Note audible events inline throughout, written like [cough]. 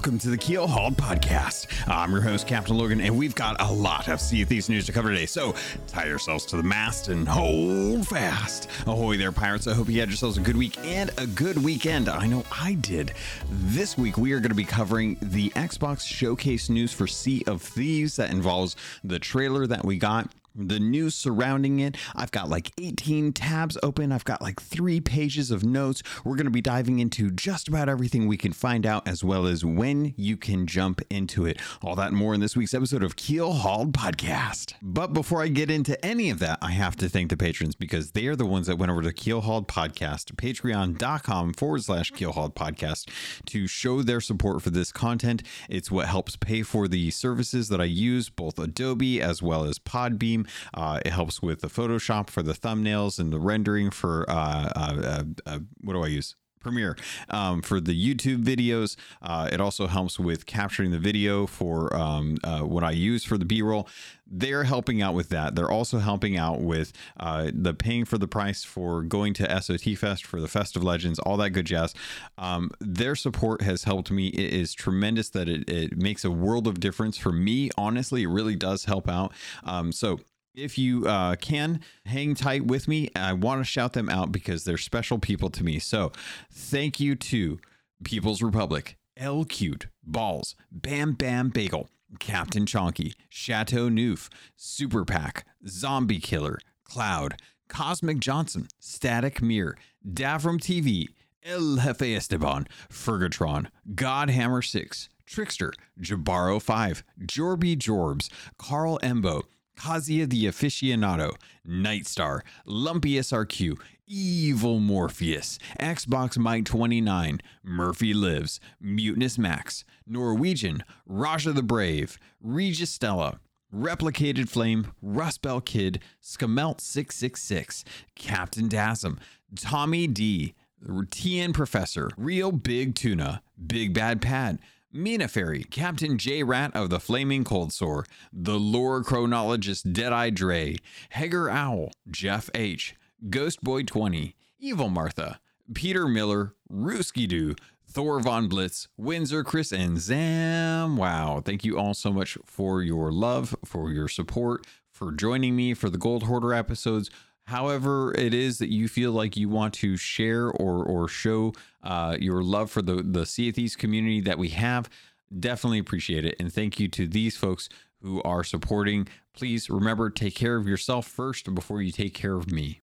welcome to the Keelhauled Podcast. I'm your host, Captain Logun, and we've got a lot of Sea of Thieves news to cover today. So tie yourselves to the mast and hold fast. Ahoy there, pirates. I hope you had yourselves a good week and a good weekend. I know I did. This week, we are going to be covering the Xbox Showcase news for Sea of Thieves that involves the trailer that we got the news surrounding it. I've got like 18 tabs open. I've got like three pages of notes. We're going to be diving into just about everything we can find out, as well as when you can jump into it. All that and more in this week's episode of Keelhauled Podcast. But before I get into any of that, I have to thank the patrons because they are the ones that went over to Keelhauled Podcast, patreon.com forward slash Keelhauled Podcast, to show their support for this content. It's what helps pay for the services that I use, both Adobe as well as Podbean uh, it helps with the Photoshop for the thumbnails and the rendering for uh, uh, uh what do I use? Premiere um, for the YouTube videos. Uh, it also helps with capturing the video for um, uh, what I use for the B roll. They're helping out with that. They're also helping out with uh, the paying for the price for going to SOT Fest for the Fest of Legends, all that good jazz. Um, their support has helped me. It is tremendous that it, it, makes a world of difference for me. Honestly, it really does help out. Um, so if you uh, can hang tight with me, I want to shout them out because they're special people to me. So, thank you to People's Republic, L Cute, Balls, Bam Bam Bagel, Captain Chonky, Chateau Neuf, Super Pack, Zombie Killer, Cloud, Cosmic Johnson, Static Mirror, Davram TV, El Jefe Esteban, Fergatron, Godhammer 6, Trickster, Jabaro 5, Jorby Jorbs, Carl Embo, Kazia the Aficionado, Nightstar, Lumpy SRQ, Evil Morpheus, Xbox Mike 29, Murphy Lives, Mutinous Max, Norwegian, Raja the Brave, Regis Stella, Replicated Flame, Rustbell Kid, Skamelt 666, Captain Dasm, Tommy D, TN Professor, Real Big Tuna, Big Bad Pad, Mina Fairy, Captain J Rat of the Flaming Cold Sore, the lore chronologist Deadeye Dre, Hager Owl, Jeff H, Ghost Boy 20, Evil Martha, Peter Miller, Rooski Doo, Thor Von Blitz, Windsor Chris, and Zam. Wow. Thank you all so much for your love, for your support, for joining me for the Gold Hoarder episodes however it is that you feel like you want to share or or show uh, your love for the the Sea of Thieves community that we have, definitely appreciate it. And thank you to these folks who are supporting. Please remember, take care of yourself first before you take care of me.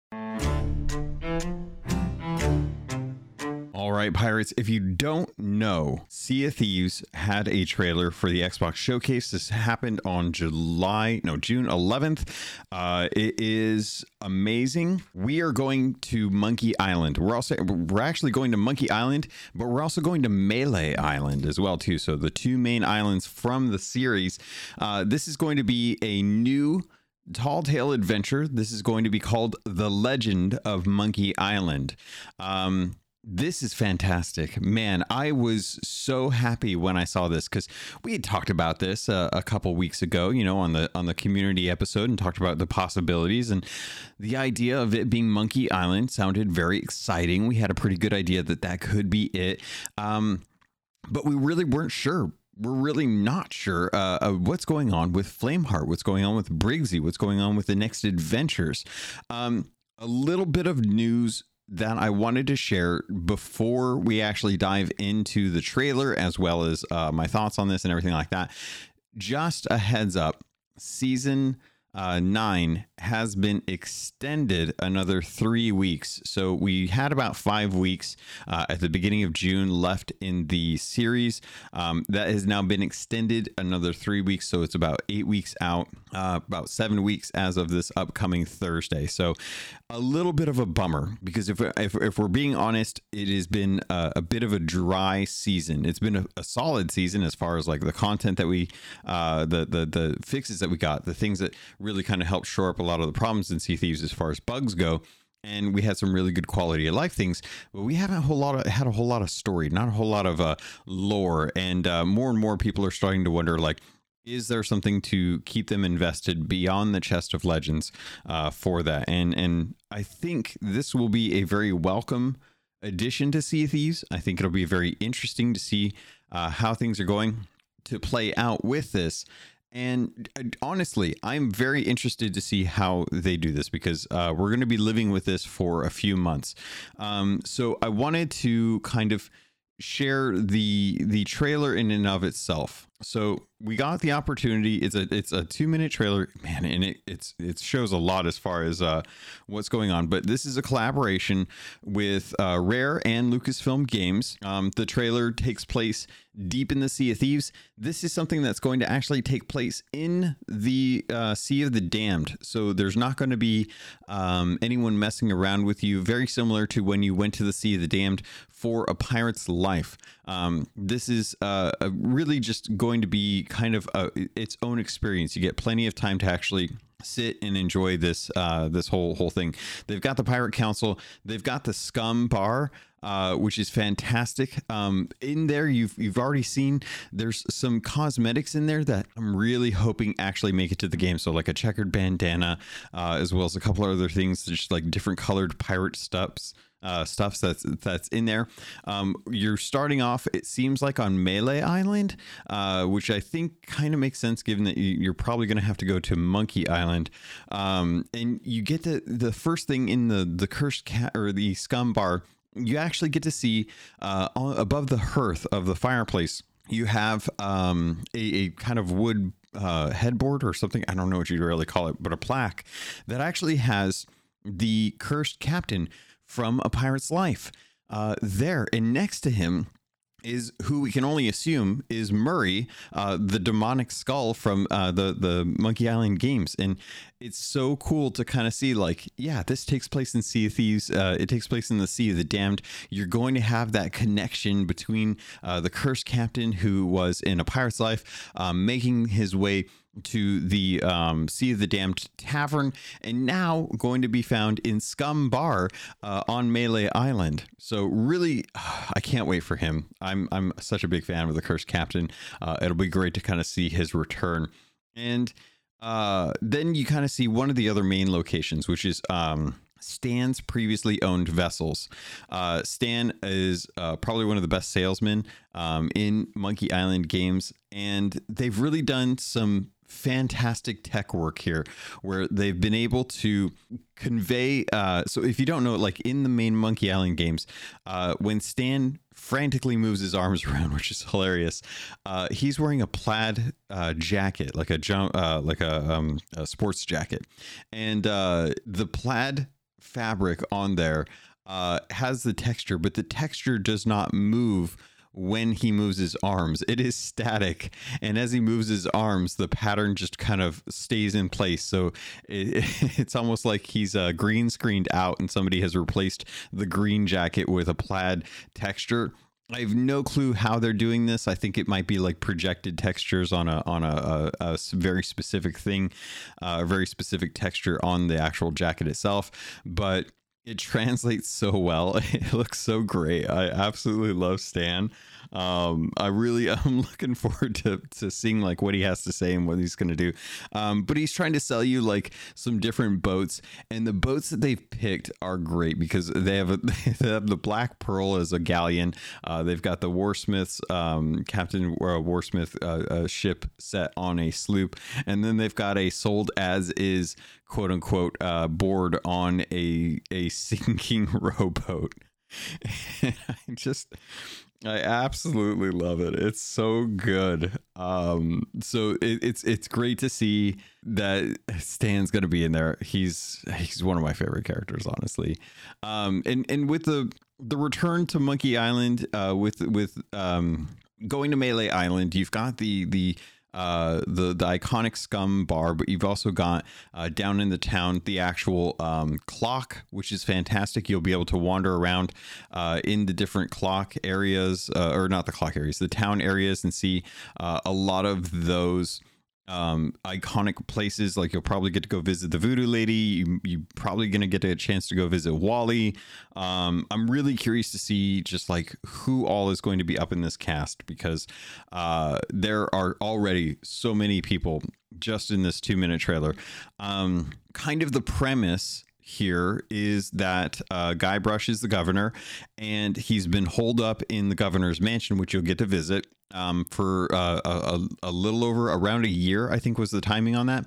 All right, pirates. If you don't know, Sea of Thieves had a trailer for the Xbox Showcase. This happened on July, no, June 11th. Uh, it is amazing. We are going to Monkey Island. We're also we're actually going to Monkey Island, but we're also going to Melee Island as well too. So the two main islands from the series. Uh, this is going to be a new tall tale adventure. This is going to be called The Legend of Monkey Island. Um, this is fantastic. Man, I was so happy when I saw this cuz we had talked about this uh, a couple weeks ago, you know, on the on the community episode and talked about the possibilities and the idea of it being Monkey Island sounded very exciting. We had a pretty good idea that that could be it. Um, but we really weren't sure we're really not sure uh, what's going on with Flameheart, what's going on with Briggsy, what's going on with the next adventures. Um, a little bit of news that I wanted to share before we actually dive into the trailer, as well as uh, my thoughts on this and everything like that. Just a heads up season uh, nine has been extended another three weeks. So we had about five weeks uh, at the beginning of June left in the series. Um, that has now been extended another three weeks. So it's about eight weeks out, uh, about seven weeks as of this upcoming Thursday. So a little bit of a bummer because if, if, if we're being honest, it has been a, a bit of a dry season. It's been a, a, solid season as far as like the content that we, uh, the, the, the fixes that we got, the things that really kind of helped shore up a lot of the problems in Sea Thieves as far as bugs go. And we had some really good quality of life things, but we haven't a whole lot of had a whole lot of story, not a whole lot of uh, lore, and uh, more and more people are starting to wonder like, is there something to keep them invested beyond the chest of legends uh, for that? And and I think this will be a very welcome addition to Sea Thieves. I think it'll be very interesting to see uh, how things are going to play out with this. And uh, honestly, I'm very interested to see how they do this because uh, we're going to be living with this for a few months. Um, so I wanted to kind of share the the trailer in and of itself. So we got the opportunity. It's a it's a two minute trailer, man, and it it's it shows a lot as far as uh, what's going on. But this is a collaboration with uh, Rare and Lucasfilm Games. Um, the trailer takes place deep in the Sea of Thieves. This is something that's going to actually take place in the uh, Sea of the Damned. So there's not going to be um, anyone messing around with you. Very similar to when you went to the Sea of the Damned for a pirate's life. Um, this is uh, really just going to be kind of a, its own experience. You get plenty of time to actually sit and enjoy this uh, this whole whole thing. They've got the Pirate Council. They've got the Scum Bar. Uh, which is fantastic. Um, in there, you've you've already seen there's some cosmetics in there that I'm really hoping actually make it to the game. So like a checkered bandana, uh, as well as a couple other things, just like different colored pirate stuffs uh, stuff that's that's in there. Um, you're starting off. It seems like on Melee Island, uh, which I think kind of makes sense given that you're probably going to have to go to Monkey Island, um, and you get the the first thing in the the cursed cat or the scum bar. You actually get to see uh, above the hearth of the fireplace. You have um, a, a kind of wood uh, headboard or something. I don't know what you'd really call it, but a plaque that actually has the cursed captain from A Pirate's Life. Uh, there, and next to him is who we can only assume is Murray, uh, the demonic skull from uh, the the Monkey Island games, and it's so cool to kind of see like, yeah, this takes place in Sea of Thieves. Uh, it takes place in the Sea of the Damned. You're going to have that connection between uh, the cursed captain who was in a pirate's life, um, making his way to the um, Sea of the Damned Tavern, and now going to be found in Scum Bar uh, on Melee Island. So really, [sighs] I can't wait for him. I'm I'm such a big fan of the Cursed Captain. Uh, it'll be great to kind of see his return, and uh, then you kind of see one of the other main locations, which is. Um, Stan's previously owned vessels. Uh, Stan is uh, probably one of the best salesmen um, in Monkey Island games, and they've really done some fantastic tech work here where they've been able to convey uh, so if you don't know like in the main monkey island games uh, when stan frantically moves his arms [laughs] around which is hilarious uh, he's wearing a plaid uh, jacket like a jump uh, like a, um, a, sports jacket. And uh, the plaid fabric on there has the texture but the texture does not move when he moves his arms. It is static. And as he moves his arms, the pattern just kind of stays in place. So it, [laughs] it's almost like he's uh, green screened out and somebody has replaced the green jacket with a plaid texture. I have no clue how they're doing this. I think it might be like projected textures on a on a, a, a very specific thing, uh, a very specific texture on the actual jacket itself. But it [laughs] translates so well. It looks so great. I absolutely love Stan. Um, I really [laughs] am looking forward to, to seeing like what he has to say and what he's going to do. Um, but he's trying to sell you like some different boats, and the boats that they've picked are great because they have a, [laughs] they have the Black Pearl as a galleon. Uh, they've got the Warsmith's um, Captain uh, Warsmith uh, ship set on a sloop, and then they've got a sold as is quote unquote uh, board on a a [laughs] sinking rowboat. I just I absolutely love it. It's so good. Um, so it, it's it's great to see that Stan's going to be in there. He's he's one of my favorite characters, honestly. Um, and and with the the return to Monkey Island, uh, with with um, going to Melee Island, you've got the the uh, the the iconic scum bar, but you've also got uh, down in the town the actual um, clock, which is fantastic. You'll be able to wander around uh, in the different clock areas, uh, or not the clock areas, the town areas, and see uh, a lot of those um, iconic places. Like you'll probably get to go visit the Voodoo Lady. You you're probably gonna get a chance to go visit Wally. Um, I'm really curious to see just like who all is going to be up in this cast because uh, there are already so many people just in this two minute trailer. Um, kind of the premise here is that uh, Guybrush is the governor, and he's been holed up in the governor's mansion, which you'll get to visit um, for uh, a, a, little over around a year, I think was the timing on that,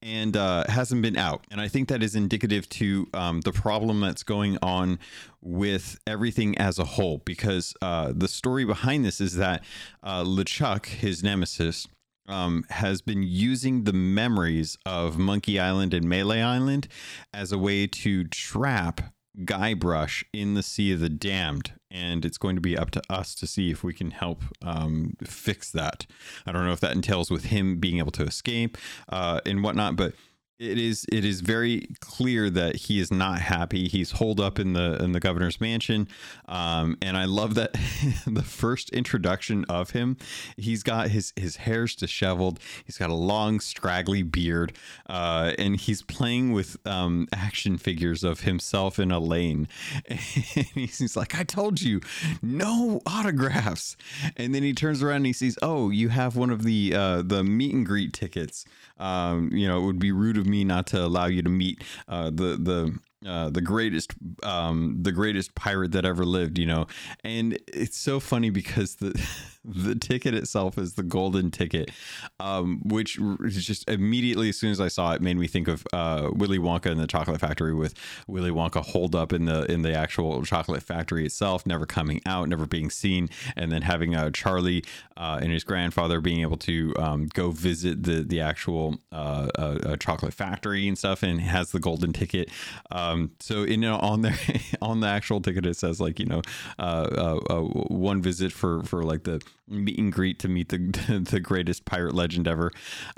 and uh, hasn't been out. And I think that is indicative to um, the problem that's going on with everything as a whole, because uh, the story behind this is that uh, LeChuck, his nemesis, um, has been using the memories of Monkey Island and Melee Island as a way to trap Guybrush in the Sea of the Damned. And it's going to be up to us to see if we can help um, fix that. I don't know if that entails with him being able to escape uh, and whatnot, but it is it is very clear that he is not happy. He's holed up in the in the governor's mansion, um, and I love that [laughs] the first introduction of him, he's got his his hair's disheveled. He's got a long straggly beard, uh, and he's playing with um, action figures of himself in Elaine. [laughs] And he's like, "I told you, no autographs." And then he turns around and he sees, "Oh, you have one of the uh, the meet and greet tickets." Um, you know, it would be rude of me not to allow you to meet uh, the the uh, the greatest um, the greatest pirate that ever lived you know? And it's so funny because the [laughs] the ticket itself is the golden ticket um, which just immediately as soon as I saw it made me think of uh, Willy Wonka and the chocolate factory with Willy Wonka holed up in the in the actual chocolate factory itself never coming out never being seen and then having uh, Charlie uh, and his grandfather being able to um, go visit the the actual uh, uh, chocolate factory and stuff and has the golden ticket. Um, so you know on there [laughs] on the actual ticket it says like you know uh, uh, uh, one visit for for like the meet and greet to meet the [laughs] the greatest pirate legend ever.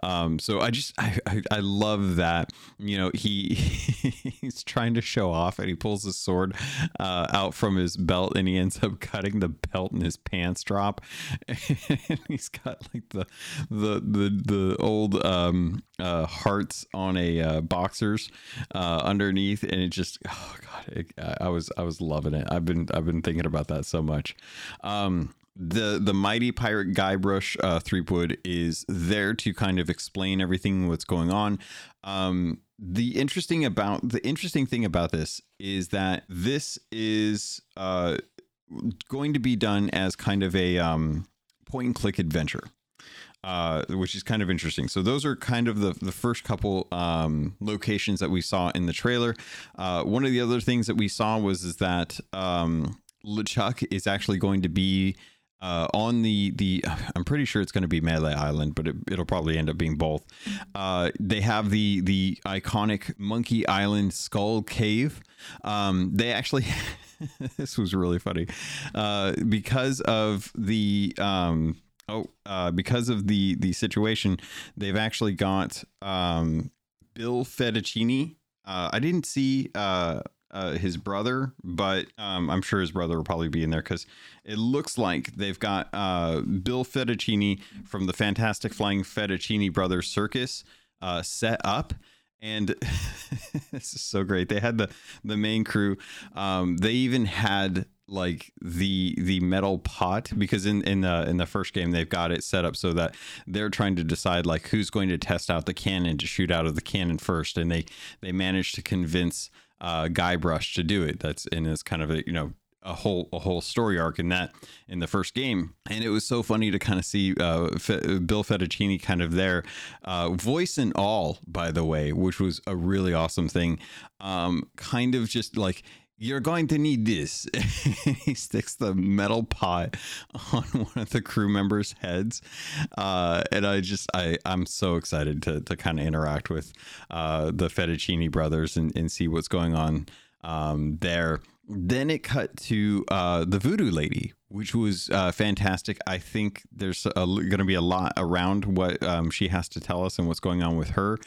Um, so I just I, I, I love that you know he [laughs] he's trying to show off and he pulls his sword uh, out from his belt and he ends up [laughs] cutting the belt and his pants drop and he's got like the the the the old um, uh, hearts on a uh, boxers uh, underneath and it just oh god it, I was I was loving it. I've been I've been thinking about that so much. Um, the the mighty pirate Guybrush uh, Threepwood is there to kind of explain everything what's going on. Um, the interesting about the interesting thing about this is that this is uh, going to be done as kind of a um, point and click adventure. Uh, which is kind of interesting. So those are kind of the, the first couple um, locations that we saw in the trailer. Uh, one of the other things that we saw was is that um, LeChuck is actually going to be uh, on the the [sighs] I'm pretty sure it's going to be Melee Island, but it, will probably end up being both. Uh, they have the the iconic Monkey Island Skull Cave. Um, they actually [laughs] this was really funny uh, because of the um, oh uh, because of the the situation. They've actually got um, Bill Fettuccini. Uh, I didn't see uh, his brother, but um, I'm sure his brother will probably be in there because it looks like they've got uh, Bill Fettuccini from the Fantastic Flying Fettuccini Brothers Circus uh, set up. And [laughs] this is so great. They had the the main crew. Um, they even had like the the metal pot because in in the in the first game they've got it set up so that they're trying to decide like who's going to test out the cannon to shoot out of the cannon first and they they managed to convince uh, Guybrush to do it. That's and it's kind of a you know a whole a whole story arc in that in the first game and it was so funny to kind of see uh, Fe- bill fettuccini kind of there uh, voice and all by the way which was a really awesome thing um, kind of just like you're going to need this. [laughs] he sticks the metal pot on [laughs] one of the crew members' heads, uh, and I just I I'm so excited to to kind of interact with uh, the Fettuccini brothers and, and see what's going on um, there. Then it cut to uh, the Voodoo Lady, which was uh, fantastic. I think there's going to be a lot around what um, she has to tell us and what's going on with her.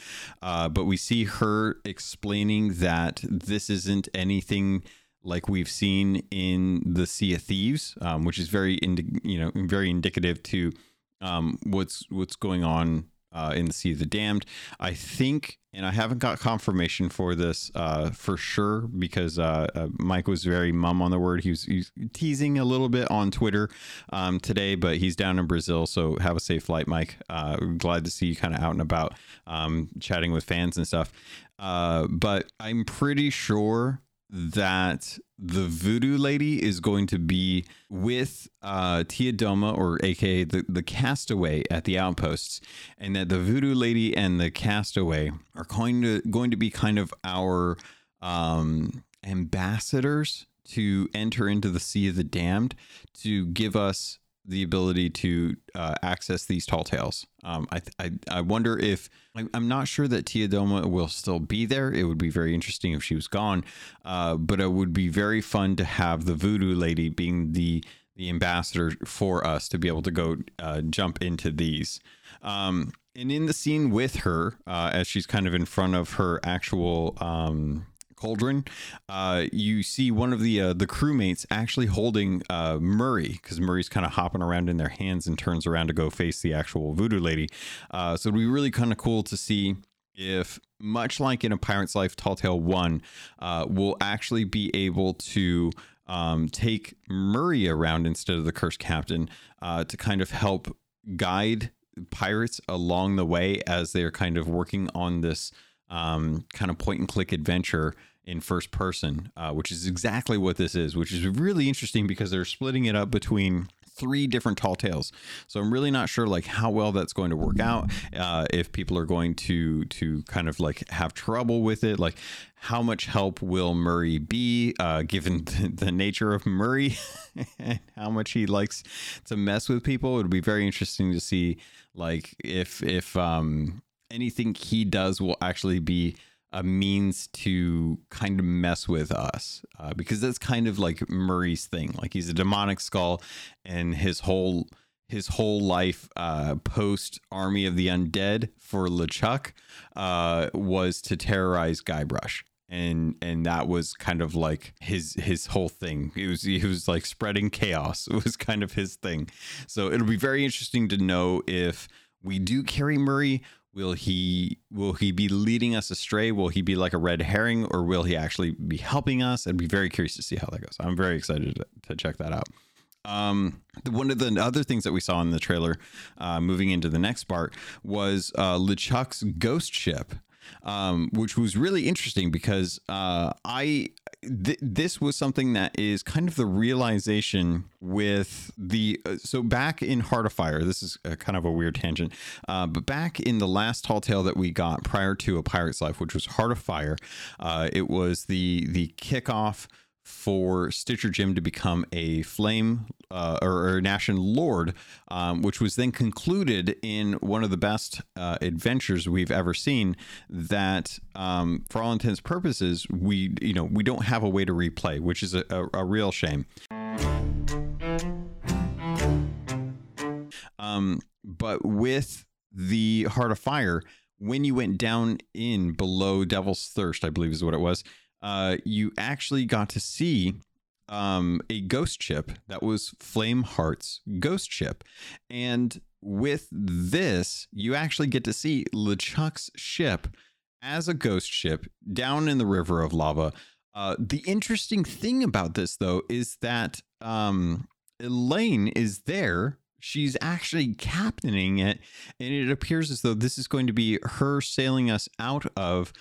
Uh, but we see her explaining that this isn't anything like we've seen in the Sea of Thieves, um, which is very indi- you know very indicative to um, what's what's going on uh, in the Sea of the Damned. I think, and I haven't got confirmation for this uh, for sure because uh, uh, Mike was very mum on the word. He was, he was teasing a little bit on Twitter um, today, but he's down in Brazil, so have a safe flight, Mike. Uh, glad to see you kind of out and about, um, chatting with fans and stuff. Uh, but I'm pretty sure that the voodoo lady is going to be with uh, Tia Doma, or aka the, the castaway at the outposts, and that the voodoo lady and the castaway are going to going to be kind of our um, ambassadors to enter into the Sea of the Damned to give us the ability to uh, access these tall tales. Um, I, I, I wonder if I'm not sure that Tia Doma will still be there. It would be very interesting if she was gone, uh, but it would be very fun to have the Voodoo Lady being the the ambassador for us to be able to go uh, jump into these. Um, and in the scene with her, uh, as she's kind of in front of her actual um, cauldron, uh, you see one of the uh, the crewmates actually holding uh, Murray because Murray's kind of hopping around in their hands and turns around to go face the actual voodoo lady. Uh, so it'd be really kind of cool to see if, much like in A Pirate's Life Tall Tale One, uh, we'll actually be able to. Um, take Murray around instead of the cursed captain uh, to kind of help guide pirates along the way as they're kind of working on this um, kind of point and click adventure in first person, uh, which is exactly what this is, which is really interesting because they're splitting it up between three different tall tales. So I'm really not sure like how well that's going to work out. Uh, if people are going to to kind of like have trouble with it, like how much help will Murray be, uh, given the, the nature of Murray [laughs] and how much he likes to mess with people? It would be very interesting to see like if if um anything he does will actually be a means to kind of mess with us uh, because that's kind of like Murray's thing. Like he's a demonic skull, and his whole his whole life uh, post Army of the Undead for LeChuck uh, was to terrorize Guybrush. And and that was kind of like his his whole thing. It was he was like spreading chaos. [laughs] It was kind of his thing. So it'll be very interesting to know if we do carry Murray will he will he be leading us astray? Will he be like a red herring or will he actually be helping us? I'd be very curious to see how that goes. I'm very excited to, check that out. Um, one of the other things that we saw in the trailer uh, moving into the next part was uh, LeChuck's ghost ship um, which was really interesting because uh, I th- this was something that is kind of the realization with the uh, so back in Heart of Fire. This is a, kind of a weird tangent, uh, but back in the last tall tale that we got prior to A Pirate's Life, which was Heart of Fire, uh, it was the the kickoff for Stitcher Jim to become a flame uh, or, or Nation Lord, um, which was then concluded in one of the best uh, adventures we've ever seen. That, um, for all intents purposes, we you know we don't have a way to replay, which is a, a, a real shame. Um, but with the Heart of Fire, when you went down in below Devil's Thirst, I believe is what it was uh, you actually got to see um, a ghost ship that was Flameheart's ghost ship. And with this, you actually get to see LeChuck's ship as a ghost ship down in the river of lava. Uh, the interesting thing about this, though, is that um, Elaine is there. She's actually captaining it, and it appears as though this is going to be her sailing us out of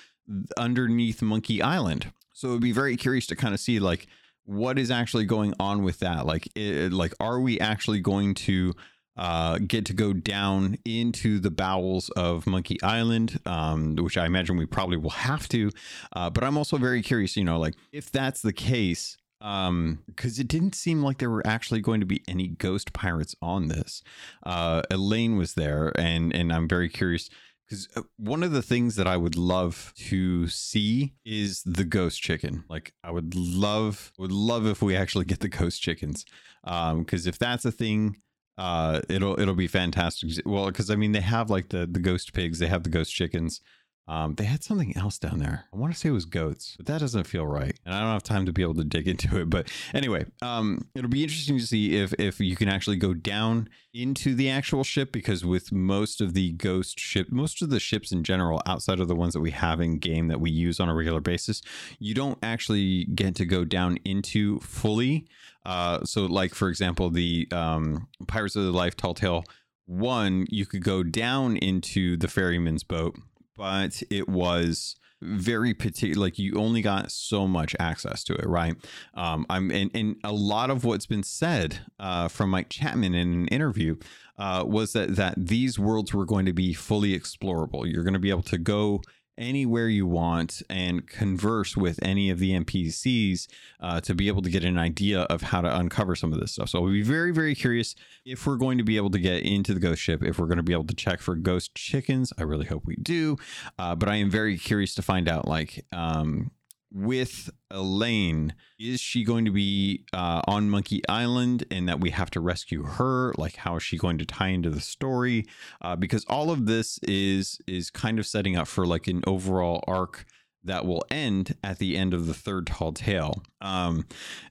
underneath Monkey Island. So it would be very curious to kind of see like what is actually going on with that. Like, it, like are we actually going to uh, get to go down into the bowels of Monkey Island, um, which I imagine we probably will have to. Uh, but I'm also very curious, you know, like if that's the case, um because it didn't seem like there were actually going to be any ghost pirates on this uh elaine was there and and i'm very curious because uh, one of the things that I would love to see is the ghost chicken. Like I would love would love if we actually get the ghost chickens. Um, because if that's a thing, uh, it'll it'll be fantastic. Well, because I mean they have like the the ghost pigs, they have the ghost chickens. Um, they had something else down there. I want to say it was goats, but that doesn't feel right. And I don't have time to be able to dig into it. But anyway, um, it'll be interesting to see if if you can actually go down into the actual ship because with most of the ghost ship, most of the ships in general, outside of the ones that we have in game that we use on a regular basis, you don't actually get to go down into fully. Uh, so, like for example, the um, Pirates of the Life Tall Tale one, you could go down into the ferryman's boat but it was very particular like you only got so much access to it right? Um i'm and, and a lot of what's been said uh from mike chapman in an interview uh was that that these worlds were going to be fully explorable. You're going to be able to go anywhere you want and converse with any of the NPCs uh, to be able to get an idea of how to uncover some of this stuff. So I'll be very, very curious if we're going to be able to get into the ghost ship, if we're going to be able to check for ghost chickens. I really hope we do. Uh, but I am very curious to find out, like, um, with Elaine, is she going to be uh, on Monkey Island and that we have to rescue her? Like, how is she going to tie into the story? Uh, because all of this is is kind of setting up for like an overall arc that will end at the end of the third tall tale. Um,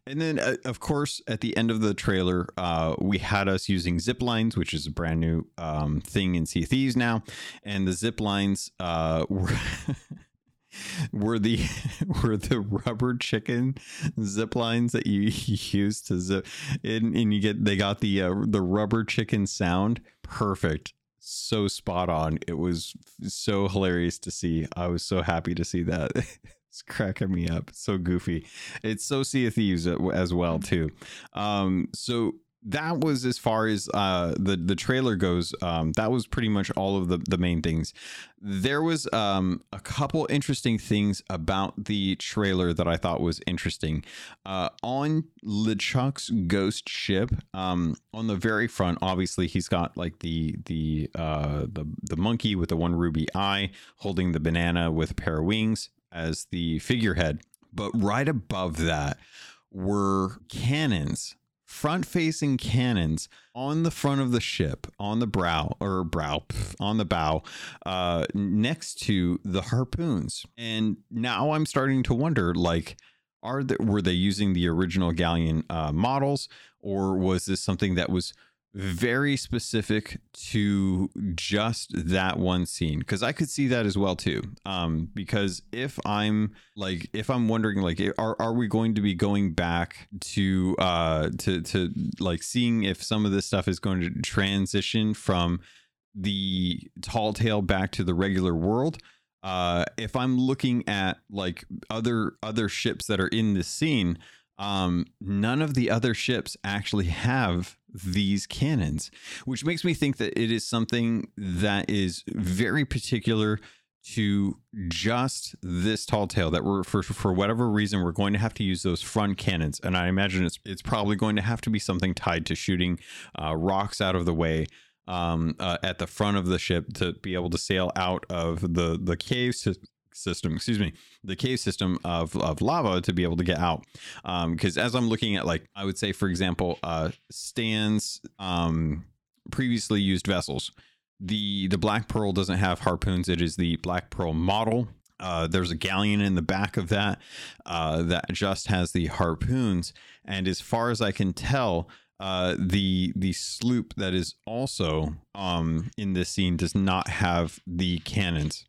and then, uh, of course, at the end of the trailer, uh, we had us using zip lines, which is a brand new um, thing in Sea Thieves now. And the zip lines uh, [laughs] were. Were the [laughs] were the rubber chicken zip lines that you [laughs] use to zip and, and you get they got the uh, the rubber chicken sound? Perfect. So spot on. It was so hilarious to see. I was so happy to see that. [laughs] It's cracking me up. So goofy. It's so sea of thieves as well too. Um so that was as far as uh, the the trailer goes. Um, that was pretty much all of the the main things. There was um, a couple interesting things about the trailer that I thought was interesting. Uh, on LeChuck's ghost ship, um, on the very front, obviously he's got like the the uh, the the monkey with the one ruby eye holding the banana with a pair of wings as the figurehead. But right above that were cannons front facing cannons on the front of the ship on the brow or brow on the bow uh, next to the harpoons. And now i'm starting to wonder like are there, were they using the original galleon uh, models or was this something that was very specific to just that one scene because i could see that as well too. Um because if i'm like if i'm wondering like are, are we going to be going back to uh to to like seeing if some of this stuff is going to transition from the tall tale back to the regular world? Uh if i'm looking at like other other ships that are in this scene um none of the other ships actually have these cannons, which makes me think that it is something that is very particular to just this tall tale that we're for for whatever reason we're going to have to use those front cannons. And i imagine it's it's probably going to have to be something tied to shooting uh, rocks out of the way um, uh, at the front of the ship to be able to sail out of the the cave system, excuse me, the cave system of, of lava to be able to get out. Because um, as I'm looking at, like, I would say, for example, uh, Stan's um, previously used vessels. The the Black Pearl doesn't have harpoons. It is the Black Pearl model. Uh, there's a galleon in the back of that uh, that just has the harpoons. And as far as I can tell, uh, the the sloop that is also um, in this scene does not have the cannons.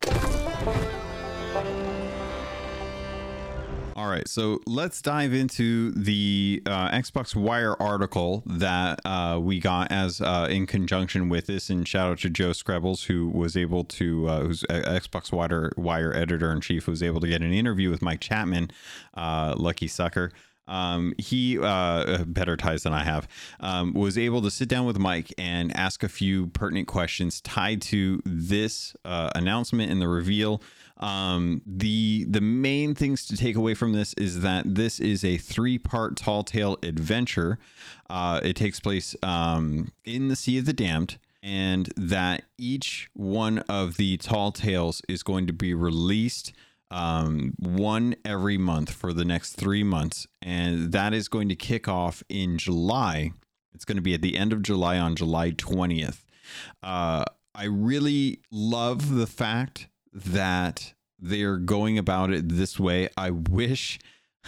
All right, so let's dive into the uh, Xbox Wire article that uh, we got as uh, in conjunction with this. And shout out to Joe Skrebels, who was able to, uh, who's Xbox Wire Wire editor in chief, was able to get an interview with Mike Chapman, uh, lucky sucker. Um, he uh, better ties than I have um, was able to sit down with Mike and ask a few pertinent questions tied to this uh, announcement and the reveal um, the the main things to take away from this is that this is a three part tall tale adventure. Uh, it takes place um, in the Sea of the Damned, and that each one of the tall tales is going to be released um, one every month for the next three months, and that is going to kick off in July. It's going to be at the end of July on July 20th. Uh, I really love the fact that they're going about it this way. I wish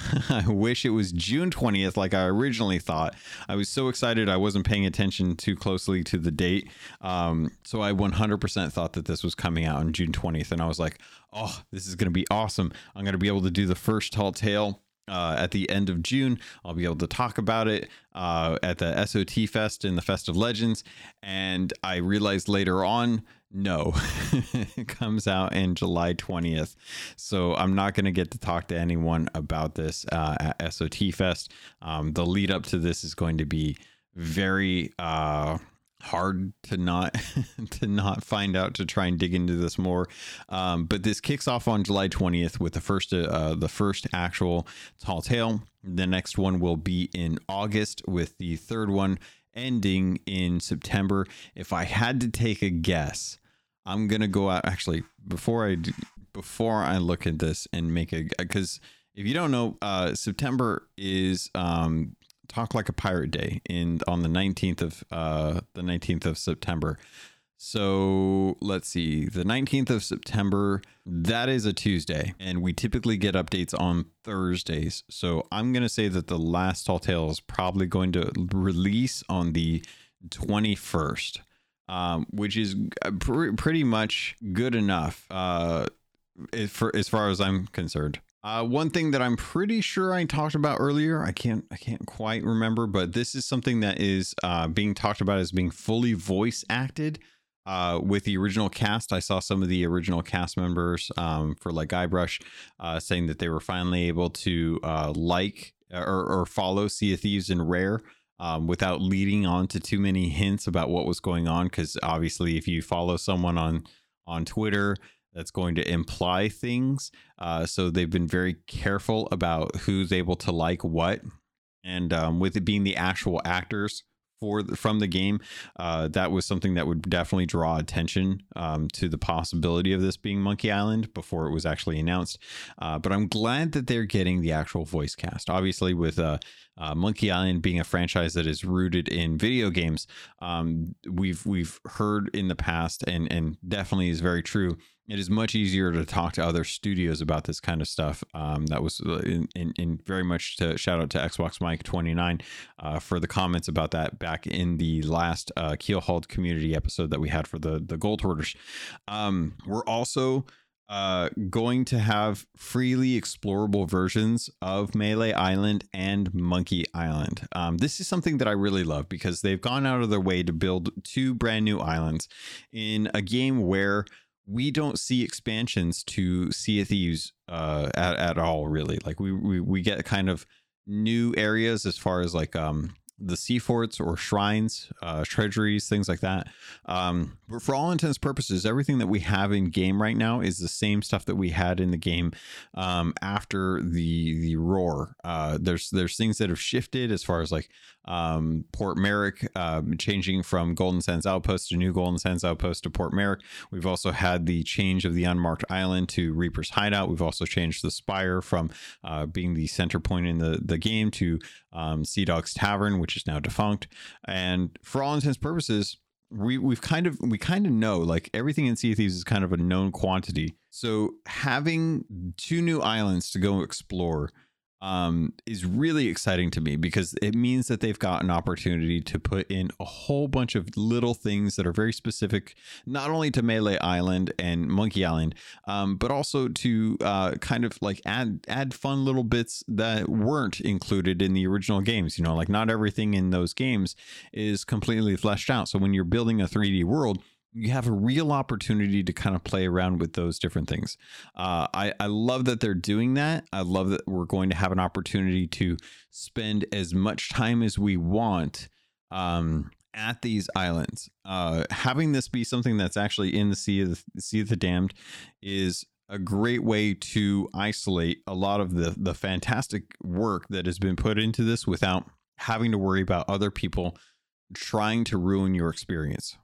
[laughs] I wish it was June 20th, like I originally thought. I was so excited I wasn't paying attention too closely to the date. Um, so I 100% thought that this was coming out on June 20th. And I was like, oh, this is going to be awesome. I'm going to be able to do the first tall tale. Uh, at the end of June, I'll be able to talk about it uh, at the SOT Fest in the Fest of Legends. And I realized later on no, [laughs] it comes out in July 20th. So I'm not going to get to talk to anyone about this uh, at SOT Fest. Um, the lead up to this is going to be very uh, hard to not [laughs] to not find out to try and dig into this more. Um, but this kicks off on July 20th with the first uh, the first actual tall tale. The next one will be in August with the third one ending in September. If I had to take a guess, I'm gonna go out actually before I before I look at this and make a because if you don't know, uh, September is um, Talk Like a Pirate Day in on the 19th of uh, the 19th of September. So let's see, the 19th of September, that is a Tuesday, and we typically get updates on Thursdays. So I'm going to say that the last Tall Tale is probably going to release on the 21st, um, which is pr- pretty much good enough uh, for as far as I'm concerned. Uh, one thing that I'm pretty sure I talked about earlier, I can't I can't quite remember, but this is something that is uh, being talked about as being fully voice acted. Uh, with the original cast, I saw some of the original cast members um, for like Guybrush uh, saying that they were finally able to uh, like or, or, follow Sea of Thieves and Rare um, without leading on to too many hints about what was going on. Because obviously, if you follow someone on on Twitter, that's going to imply things. Uh, so they've been very careful about who's able to like what, and um, with it being the actual actors for the, from the game, uh, that was something that would definitely draw attention um, to the possibility of this being Monkey Island before it was actually announced. Uh, but I'm glad that they're getting the actual voice cast. Obviously, with uh, uh Monkey Island being a franchise that is rooted in video games, um, we've we've heard in the past, and and definitely is very true it is much easier to talk to other studios about this kind of stuff. Um, that was uh, in, in, in, very much to shout out to Xbox Mike 29 uh, for the comments about that back in the last uh, Keelhauled community episode that we had for the the Gold Hoarders. Um, we're also uh, going to have freely explorable versions of Melee Island and Monkey Island. Um, this is something that I really love because they've gone out of their way to build two brand new islands in a game where we don't see expansions to Sea of Thieves uh, at, at all, really. Like we, we we get kind of new areas as far as like um the sea forts or shrines, uh, treasuries, things like that. Um, but for all intents purposes, everything that we have in game right now is the same stuff that we had in the game um, after the the roar. Uh, there's there's things that have shifted as far as like um, Port Merrick um, changing from Golden Sands Outpost to New Golden Sands Outpost to Port Merrick. We've also had the change of the unmarked island to Reaper's Hideout. We've also changed the spire from uh, being the center point in the the game to um, Sea Dog's Tavern, which is now defunct. And for all intents purposes, we we've kind of we kind of know like everything in Sea Thieves is kind of a known quantity. So having two new islands to go explore um, is really exciting to me because it means that they've got an opportunity to put in a whole bunch of little things that are very specific, not only to Melee Island and Monkey Island, um, but also to uh, kind of like add add fun little bits that weren't included in the original games. You know, like not everything in those games is completely fleshed out. So when you're building a 3D world you have a real opportunity to kind of play around with those different things. Uh, I, I love that they're doing that. I love that we're going to have an opportunity to spend as much time as we want um, at these islands. Uh, having this be something that's actually in the Sea of the, sea of the Damned is a great way to isolate a lot of the the fantastic work that has been put into this without having to worry about other people trying to ruin your experience.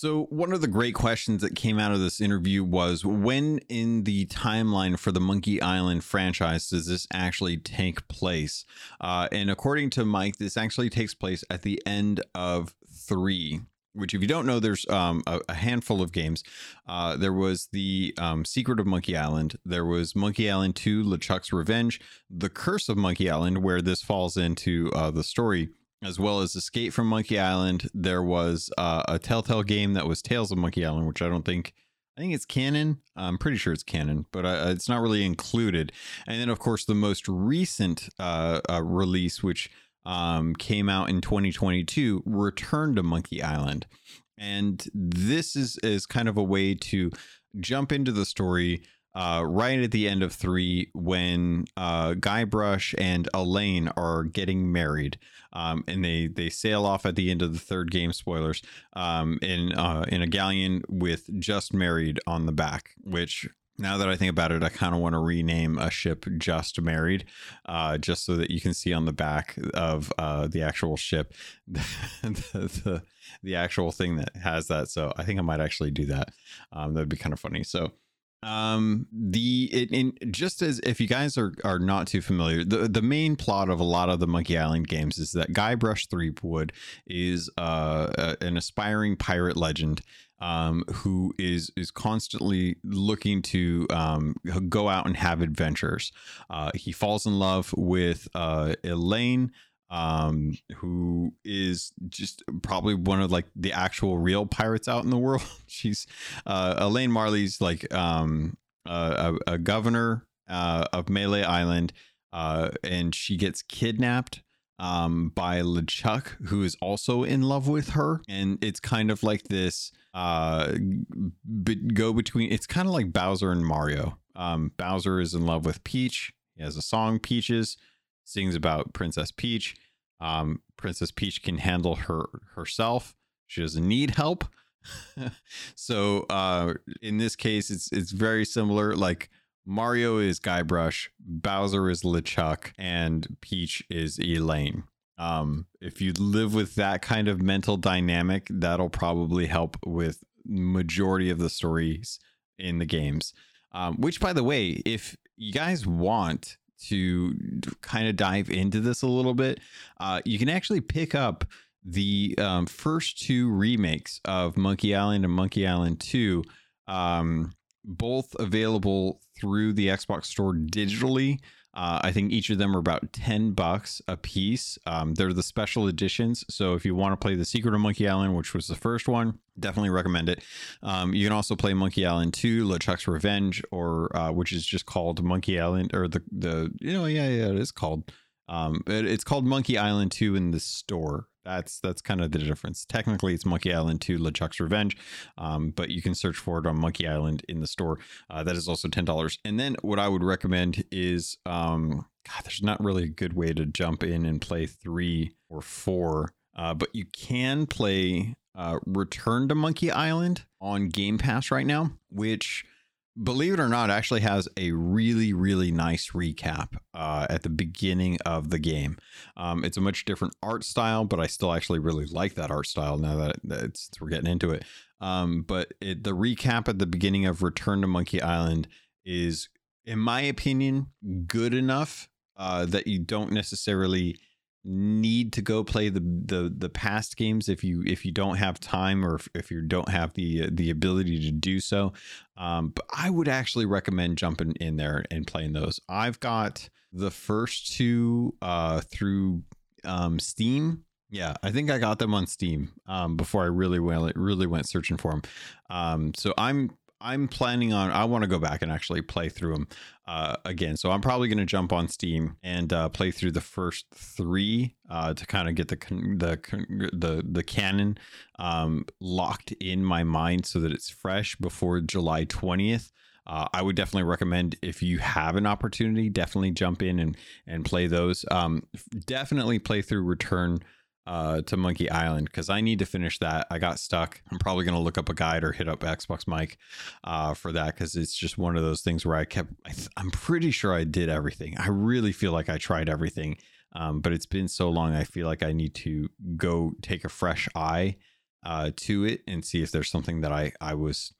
So, one of the great questions that came out of this interview was when in the timeline for the Monkey Island franchise does this actually take place? Uh, and according to Mike, this actually takes place at the end of three. which if you don't know there's um, a, a, handful of games uh, there was the um, secret of monkey island there was monkey island 2 lechuck's revenge the curse of monkey island where this falls into uh, the story as well as escape from monkey island there was uh, a telltale game that was tales of monkey island which i don't think I think it's canon. I'm pretty sure it's canon, but uh, it's not really included. And then, of course, the most recent uh, uh, release, which um, came out in 2022, Return to Monkey Island. And this is, is kind of a way to jump into the story uh, right at the end of three when uh, Guybrush and Elaine are getting married. Um, and they they sail off at the end of the third game. Spoilers. Um, in uh, in a galleon with "just married" on the back, which now that I think about it, I kind of want to rename a ship just married, uh, just so that you can see on the back of uh, the actual ship [laughs] the, the, the, actual thing that has that. So I think I might actually do that. Um, that'd be kind of funny. So um the it, in just as if you guys are are not too familiar the the main plot of a lot of the monkey island games is that guybrush threepwood is uh a, an aspiring pirate legend um, who is is constantly looking to um, go out and have adventures. Uh, he falls in love with uh, Elaine, um, who is just probably one of like the actual real pirates out in the [laughs] world. She's uh, Elaine Marley's like um, a, a, governor uh, of Melee Island, uh, and she gets kidnapped um, by LeChuck, who is also in love with her. And it's kind of like this uh, go between, it's kind of like Bowser and Mario. Um, Bowser is in love with Peach. He has a song, Peaches, sings about Princess Peach. Um, Princess Peach can handle her herself. She doesn't need help. [laughs] so uh, in this case, it's it's very similar. Like Mario is Guybrush, Bowser is LeChuck, and Peach is Elaine. Um, if you live with that kind of mental dynamic, that'll probably help with majority of the stories in the games. Um, which, by the way, if you guys want to kind of dive into this a little bit, uh, you can actually pick up the um, first two remakes of Monkey Island and Monkey Island 2. Um, both available through the Xbox Store digitally. Uh, I think each of them are about 10 bucks a piece. Um, they're the special editions. So if you want to play The Secret of Monkey Island, which was the first one, definitely recommend it. Um, you can also play Monkey Island 2, LeChuck's Revenge, or uh, which is just called Monkey Island, or the, the you know, yeah, yeah, it is called. Um, it, it's called Monkey Island 2 in the store. That's that's kind of the difference. Technically, it's Monkey Island 2 LeChuck's Revenge, um, but you can search for it on Monkey Island in the store. Uh, that is also ten dollars. And then what I would recommend is, um, God, there's not really a good way to jump in and play three or four, uh, but you can play uh, Return to Monkey Island on Game Pass right now, which believe it or not, actually has a really, really nice recap uh, at the beginning of the game. Um, it's a much different art style, but I still actually really like that art style now that, it's, we're getting into it. Um, but it, the recap at the beginning of Return to Monkey Island is, in my opinion, good enough uh, that you don't necessarily need to go play the the the past games if you if you don't have time or if, if you don't have the the ability to do so. Um but i would actually recommend jumping in there and playing those. I've got the first two uh through um steam. Yeah i think i got them on steam um before i really went really went searching for them um so i'm I'm planning on. I want to go back and actually play through them uh, again. So I'm probably going to jump on Steam and uh, play through the first three uh, to kind of get the the the the canon um, locked in my mind so that it's fresh before July 20th. Uh, I would definitely recommend if you have an opportunity, definitely jump in and and play those. Um, definitely play through Return uh, to Monkey Island because I need to finish that. I got stuck. I'm probably going to look up a guide or hit up Xbox Mike uh, for that because it's just one of those things where I kept, I am pretty sure I did everything. I really feel like I tried everything, um, but it's been so long. I feel like I need to go take a fresh eye uh, to it and see if there's something that I, I was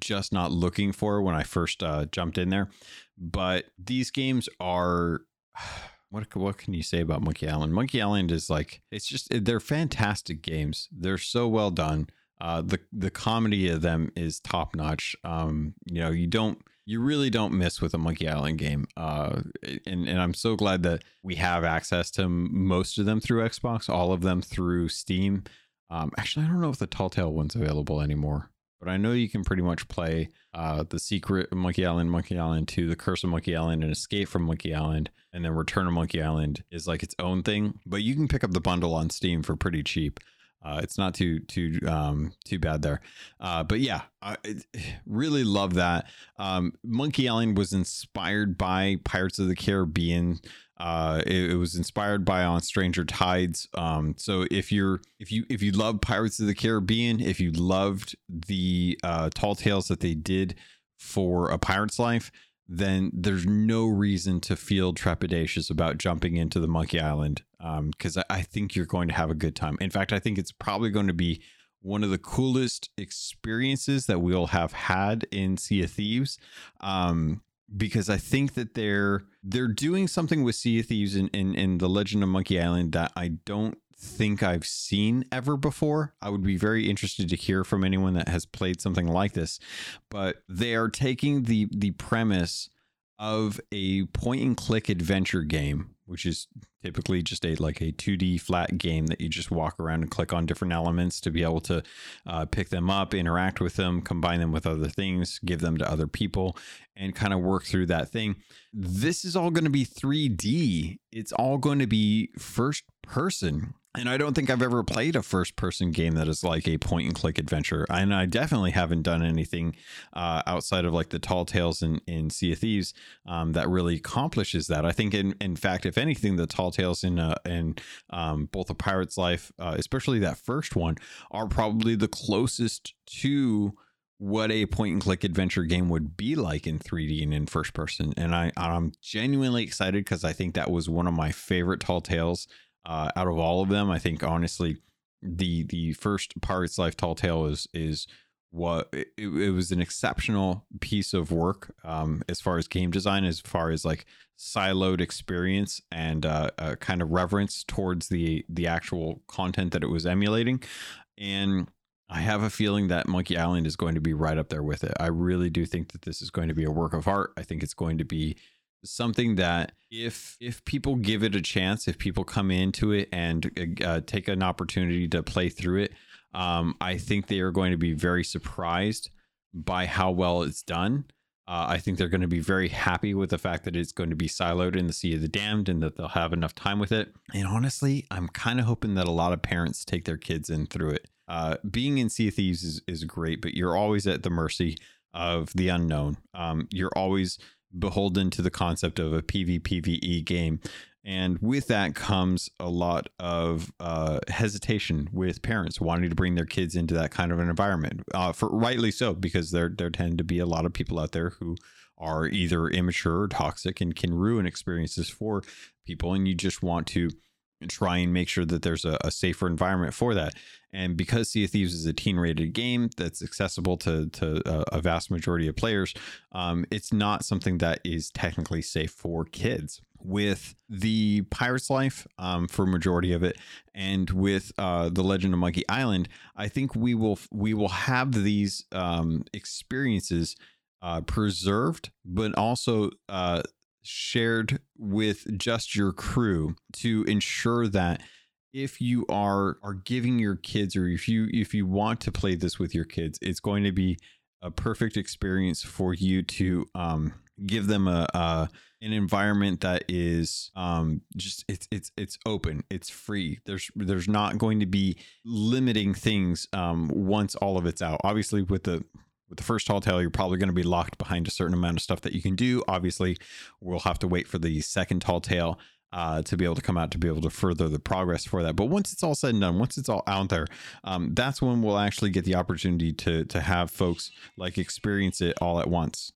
just not looking for when I first uh, jumped in there. But these games are [sighs] what what can you say about Monkey Island? Monkey Island is like it's just they're fantastic games. They're so well done. Uh, the the comedy of them is top notch. Um, you know, you don't you really don't miss with a Monkey Island game. Uh, and and I'm so glad that we have access to most of them through Xbox, all of them through Steam. Um, actually, I don't know if the Tall Tale one's available anymore, but I know you can pretty much play uh, the Secret of Monkey Island, Monkey Island 2, The Curse of Monkey Island, and Escape from Monkey Island, and then Return of Monkey Island is like its own thing. But you can pick up the bundle on Steam for pretty cheap. Uh, it's not too too um, too bad there, uh, but yeah, I [sighs] really love that. Um, Monkey Island was inspired by Pirates of the Caribbean. Uh, it, it, was inspired by On Stranger Tides. Um, so if you're if you if you love Pirates of the Caribbean, if you loved the uh, tall tales that they did for A Pirate's Life, then there's no reason to feel trepidatious about jumping into the Monkey Island because um, I, I think you're going to have a good time. In fact, I think it's probably going to be one of the coolest experiences that we'll have had in Sea of Thieves. Um, because I think that they're they're doing something with Sea of Thieves in, in, in the Legend of Monkey Island that I don't think I've seen ever before. I would be very interested to hear from anyone that has played something like this. But they are taking the the premise of a point and click adventure game which is typically just a like a 2D flat game that you just walk around and click on different elements to be able to uh, pick them up, interact with them, combine them with other things, give them to other people, and kind of work through that thing. This is all going to be 3D. It's all going to be first person. And I don't think I've ever played a first person game that is like a point and click adventure. And I definitely haven't done anything uh, outside of like the Tall Tales in, in Sea of Thieves um, that really accomplishes that. I think, in, in fact, if anything, the Tall Tales in, uh, in um, both A Pirate's Life, uh, especially that first one, are probably the closest to what a point and click adventure game would be like in 3D and in first person. And I, I'm genuinely excited because I think that was one of my favorite Tall Tales uh, out of all of them. I think honestly, the the first Pirates Life Tall Tale is is what it, it was an exceptional piece of work um, as far as game design, as far as like siloed experience and uh, kind of reverence towards the the actual content that it was emulating. And I have a feeling that Monkey Island is going to be right up there with it. I really do think that this is going to be a work of art. I think it's going to be something that if if people give it a chance, if people come into it and uh, take an opportunity to play through it, um, I think they are going to be very surprised by how well it's done. Uh, I think they're going to be very happy with the fact that it's going to be siloed in the Sea of the Damned and that they'll have enough time with it. And honestly, I'm kind of hoping that a lot of parents take their kids in through it. Uh, being in Sea of Thieves is, is great, but you're always at the mercy of the unknown. Um, you're always beholden to the concept of a PvPvE game. And with that comes a lot of uh, hesitation with parents wanting to bring their kids into that kind of an environment. Uh, for rightly so, because there there tend to be a lot of people out there who are either immature or toxic and can ruin experiences for people. And you just want to try and make sure that there's a, a, safer environment for that. And because Sea of Thieves is a teen rated game that's accessible to, to a, a vast majority of players, um, it's not something that is technically safe for kids. With the Pirate's Life, um, for majority of it, and with uh, the Legend of Monkey Island, I think we will we will have these um, experiences uh, preserved, but also uh, shared with just your crew to ensure that if you are are giving your kids or if you if you want to play this with your kids it's going to be a perfect experience for you to um, give them a, a, an environment that is um, just it's it's it's open it's free. There's there's not going to be limiting things um, once all of it's out. Obviously with the with the first tall tale, you're probably going to be locked behind a certain amount of stuff that you can do. Obviously, we'll have to wait for the second tall tale uh, to be able to come out to be able to further the progress for that. But once it's all said and done, once it's all out there, um, that's when we'll actually get the opportunity to to have folks like experience it all at once.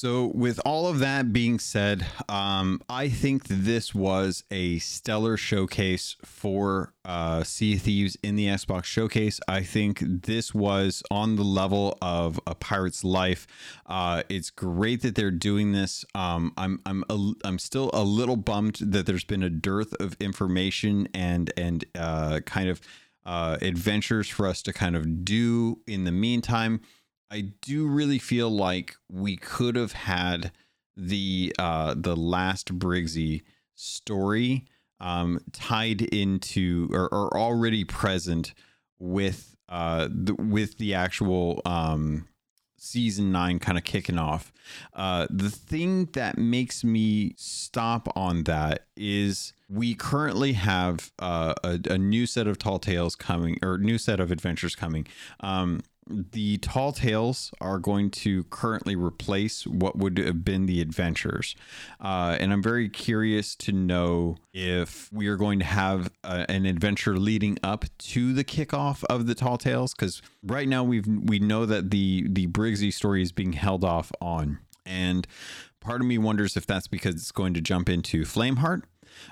So, with all of that being said, um, I think this was a stellar showcase for uh, Sea Thieves in the Xbox Showcase. I think this was on the level of a Pirate's Life. Uh, it's great that they're doing this. Um, I'm I'm a, I'm still a little bummed that there's been a dearth of information and and uh, kind of uh, adventures for us to kind of do in the meantime. I do really feel like we could have had the uh, the last Briggsy story um, tied into or, or already present with uh, the, with the actual um, season nine kind of kicking off. Uh, the thing that makes me stop on that is we currently have uh, a, a new set of tall tales coming or new set of adventures coming. Um, the tall tales are going to currently replace what would have been the adventures. Uh, and i'm very curious to know if we are going to have uh, an adventure leading up to the kickoff of the tall tales because right now we've we know that the the briggsy story is being held off on. And part of me wonders if that's because it's going to jump into flameheart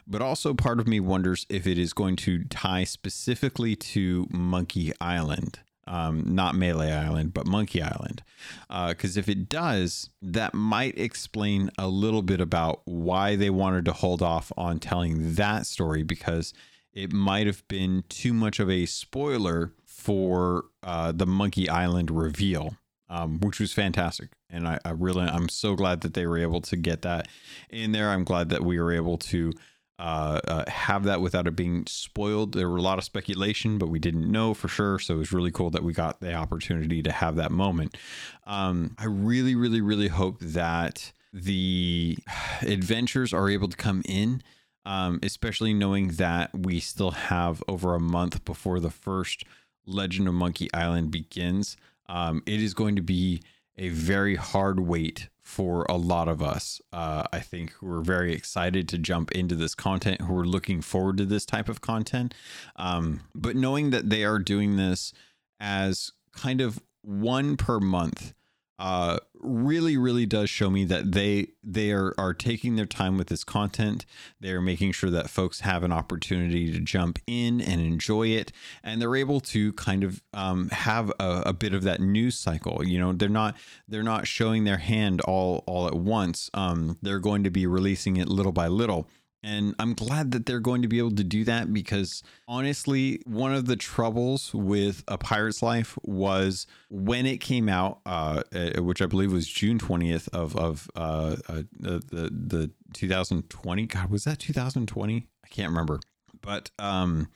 but also part of me wonders if it is going to tie specifically to monkey island um, not Melee Island, but Monkey Island. Because uh, if it does, that might explain a little bit about why they wanted to hold off on telling that story because it might have been too much of a spoiler for uh, the Monkey Island reveal. Um, which was fantastic. And I, I really, I'm so glad that they were able to get that in there. I'm glad that we were able to uh, uh, have that without it being spoiled. There were a lot of speculation, but we didn't know for sure. So it was really cool that we got the opportunity to have that moment. Um, I really, really, really hope that the [sighs] adventures are able to come in, um, especially knowing that we still have over a month before the first Legend of Monkey Island begins. Um, it is going to be a very hard wait for a lot of us. Uh, I think who are very excited to jump into this content, who are looking forward to this type of content. Um, but knowing that they are doing this as kind of one per month uh, really really does show me that they they are are taking their time with this content. They're making sure that folks have an opportunity to jump in and enjoy it. And they're able to kind of um, have a, a, bit of that news cycle you know they're not they're not showing their hand all all at once. Um, they're going to be releasing it little by little and I'm glad that they're going to be able to do that because honestly, one of the troubles with A Pirate's Life was when it came out, uh, uh which I believe was June 20th of, of uh, uh, the, the 2020. God, was that 2020? I can't remember. But um,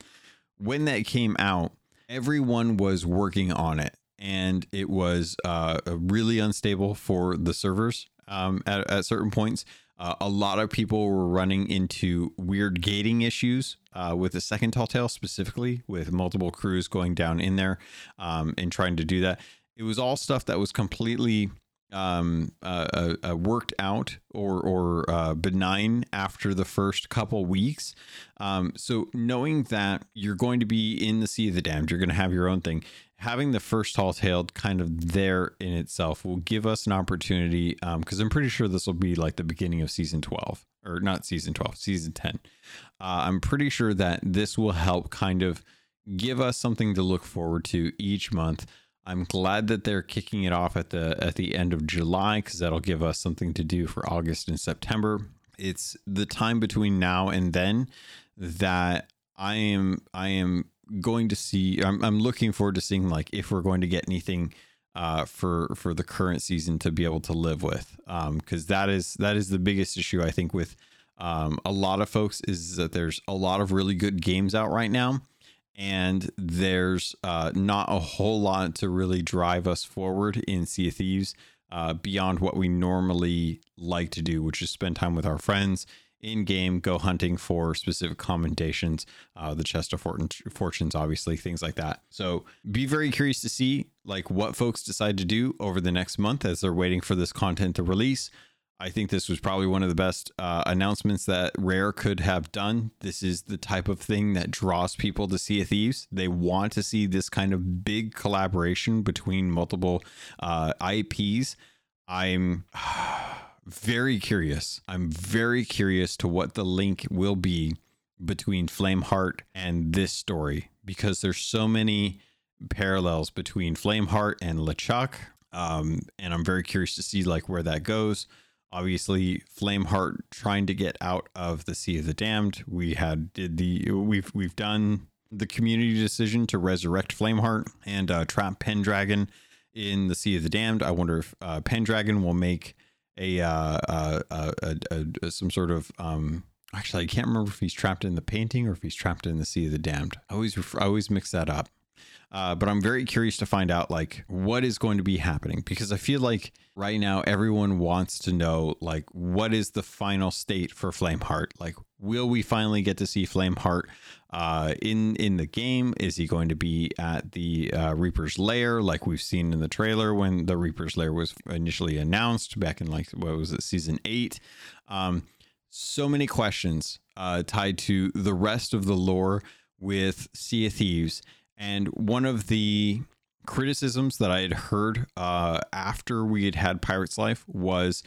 when that came out, everyone was working on it and it was uh, really unstable for the servers um, at, at certain points. Uh, a lot of people were running into weird gating issues uh, with the second tall tale specifically, with multiple crews going down in there um, and trying to do that. It was all stuff that was completely um, uh, uh, uh worked out or or uh, benign after the first couple weeks. Um, so knowing that you're going to be in the sea of the damned, you're going to have your own thing having the first tall tailed kind of there in itself will give us an opportunity because um, I'm pretty sure this will be like the beginning of season 12 or not season 12, season 10. Uh, I'm pretty sure that this will help kind of give us something to look forward to each month. I'm glad that they're kicking it off at the at the end of July because that'll give us something to do for August and September. It's the time between now and then that I am I am going to see. I'm, I'm looking forward to seeing like if we're going to get anything uh, for for the current season to be able to live with, because um, that is that is the biggest issue I think with um, a lot of folks is that there's a lot of really good games out right now, and there's uh, not a whole lot to really drive us forward in Sea of Thieves uh, beyond what we normally like to do, which is spend time with our friends in game go hunting for specific commendations, uh, the chest of fortunes, obviously, things like that. So be very curious to see like what folks decide to do over the next month as they're waiting for this content to release. I think this was probably one of the best uh, announcements that Rare could have done. This is the type of thing that draws people to Sea of Thieves. They want to see this kind of big collaboration between multiple uh, IPs I'm [sighs] very curious. I'm very curious to what the link will be between Flameheart and this story because there's so many parallels between Flameheart and LeChuck. Um, and I'm very curious to see like where that goes. Obviously, Flameheart trying to get out of the Sea of the Damned. We had did the we've we've done the community decision to resurrect Flameheart and uh, trap Pendragon in the Sea of the Damned. I wonder if uh, Pendragon will make a, uh, uh, some sort of um, actually I can't remember if he's trapped in the painting or if he's trapped in the Sea of the Damned. I always I always mix that up. Uh, but I'm very curious to find out like what is going to be happening because I feel like right now everyone wants to know like what is the final state for Flameheart? Like, will we finally get to see Flameheart uh, in in the game? Is he going to be at the uh, Reaper's Lair like we've seen in the trailer when the Reaper's Lair was initially announced back in like what was it season eight? Um, so many questions uh, tied to the rest of the lore with Sea of Thieves and one of the criticisms that I had heard uh, after we had had Pirate's Life was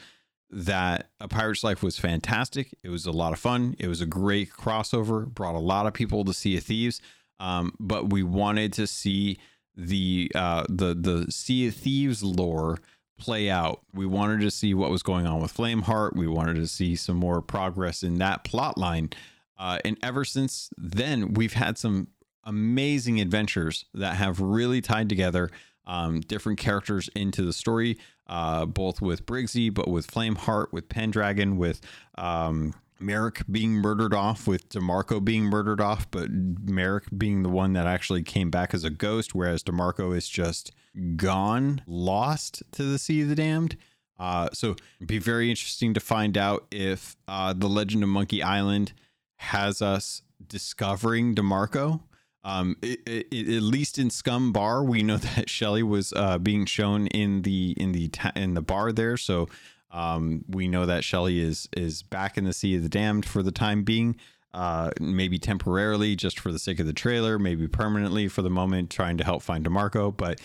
that a Pirate's Life was fantastic. It was a lot of fun. It was a great crossover, brought a lot of people to Sea of Thieves. Um, but we wanted to see the uh, the the Sea of Thieves lore play out. We wanted to see what was going on with Flameheart. We wanted to see some more progress in that plot line. Uh, and ever since then, we've had some amazing adventures that have really tied together um, different characters into the story, uh, both with Briggsy, but with Flameheart, with Pendragon, with um, Merrick being murdered off, with DeMarco being murdered off, but Merrick being the one that actually came back as a ghost, whereas DeMarco is just gone, lost to the Sea of the Damned. Uh, so it'd be very interesting to find out if uh, the Legend of Monkey Island has us discovering DeMarco um, it, it, at least in Scumm Bar, we know [laughs] that Shelly was uh, being shown in the in the ta- in the bar there. So um, we know that Shelly is is back in the Sea of the Damned for the time being. Uh, maybe temporarily, just for the sake of the trailer, maybe permanently for the moment, trying to help find Demarco. But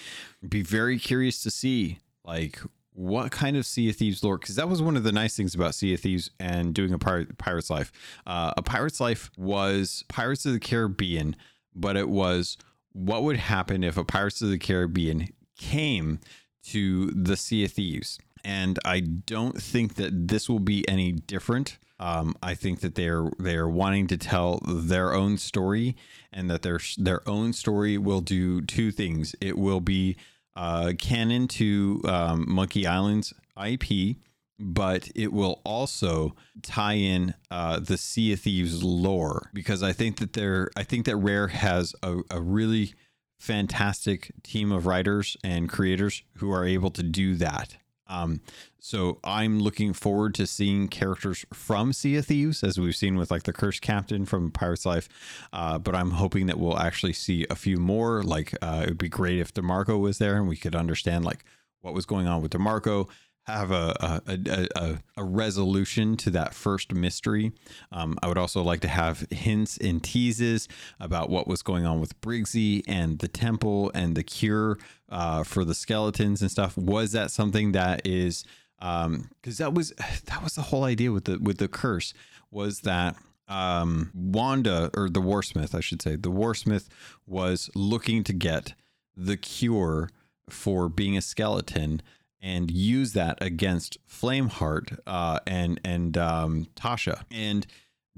be very curious to see like what kind of Sea of Thieves lore? Because that was one of the nice things about Sea of Thieves and doing a pirate, Pirate's Life. Uh, a Pirate's Life was Pirates of the Caribbean but it was what would happen if a Pirates of the Caribbean came to the Sea of Thieves. And I don't think that this will be any different. Um, I think that they're they're wanting to tell their own story, and that their their own story will do two things. It will be uh, canon to um, Monkey Island's IP, but it will also tie in uh, the Sea of Thieves lore because I think that there, I think that Rare has a, a really fantastic team of writers and creators who are able to do that. Um, so I'm looking forward to seeing characters from Sea of Thieves, as we've seen with like the Cursed Captain from Pirate's Life. Uh, but I'm hoping that we'll actually see a few more. Like uh, it would be great if Demarco was there and we could understand like what was going on with Demarco have a a, a, a resolution to that first mystery. Um, I would also like to have hints and teases about what was going on with Briggsy and the temple and the cure uh, for the skeletons and stuff. Was that something that is because um, that was [sighs] that was the whole idea with the with the curse was that um, Wanda or the Warsmith, I should say, the Warsmith was looking to get the cure for being a skeleton and use that against Flameheart uh, and and um, Tasha. And